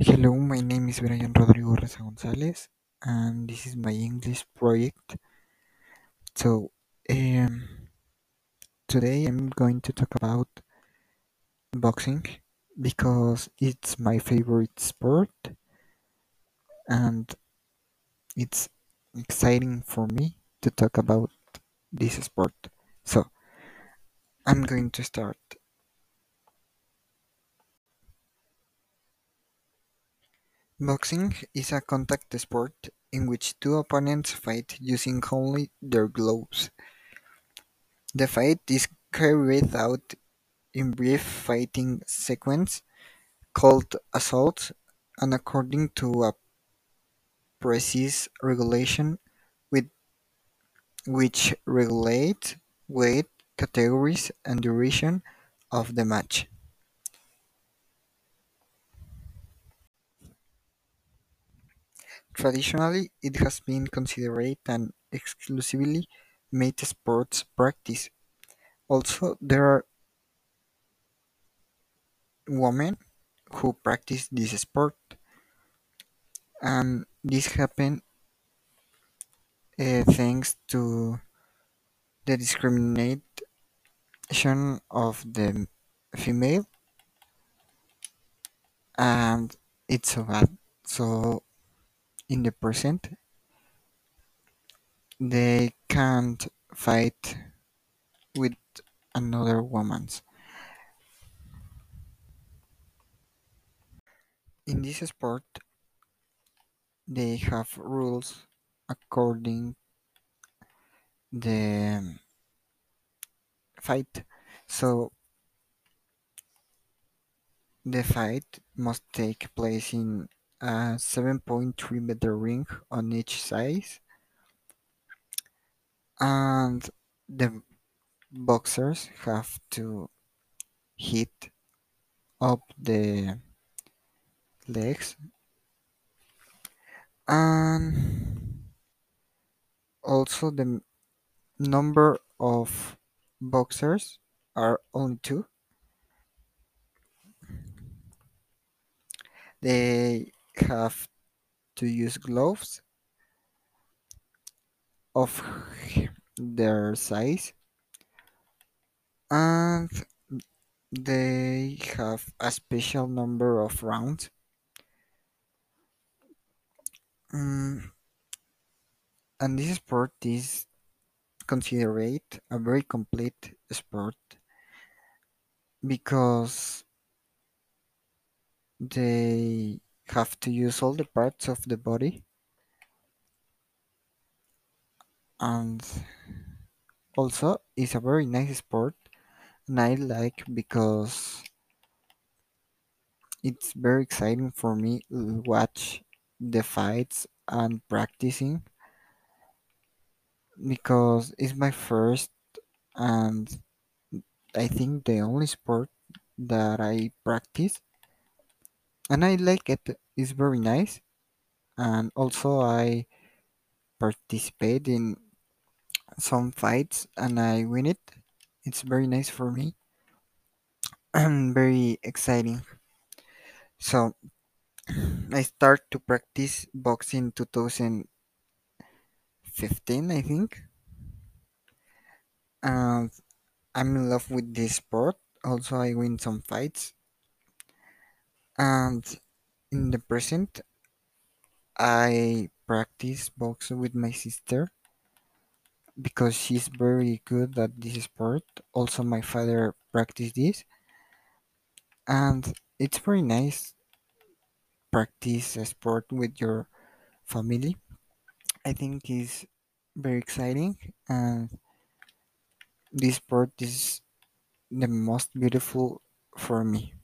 Hello, my name is Brian Rodrigo Reza Gonzalez, and this is my English project. So, um, today I'm going to talk about boxing because it's my favorite sport and it's exciting for me to talk about this sport. So, I'm going to start. Boxing is a contact sport in which two opponents fight using only their gloves. The fight is carried out in brief fighting sequence called assaults and according to a precise regulation with which regulate weight categories and duration of the match. Traditionally, it has been considered an exclusively male sports practice. Also, there are women who practice this sport, and this happened uh, thanks to the discrimination of the female, and it's so bad. So, in the present, they can't fight with another woman's. In this sport, they have rules according the fight. So the fight must take place in a 7.3 meter ring on each side, and the boxers have to hit up the legs and also the number of boxers are only two. They have to use gloves of their size and they have a special number of rounds. Mm, and this sport is considered a very complete sport because they have to use all the parts of the body. And also it's a very nice sport and I like because it's very exciting for me to watch the fights and practicing because it's my first and I think the only sport that I practice and I like it. It's very nice and also I participate in some fights and I win it. It's very nice for me and very exciting. So I start to practice boxing 2015, I think. And I'm in love with this sport. Also, I win some fights. And in the present, I practice boxing with my sister because she's very good at this sport. Also, my father practiced this, and it's very nice practice a sport with your family. I think is very exciting, and this sport is the most beautiful for me.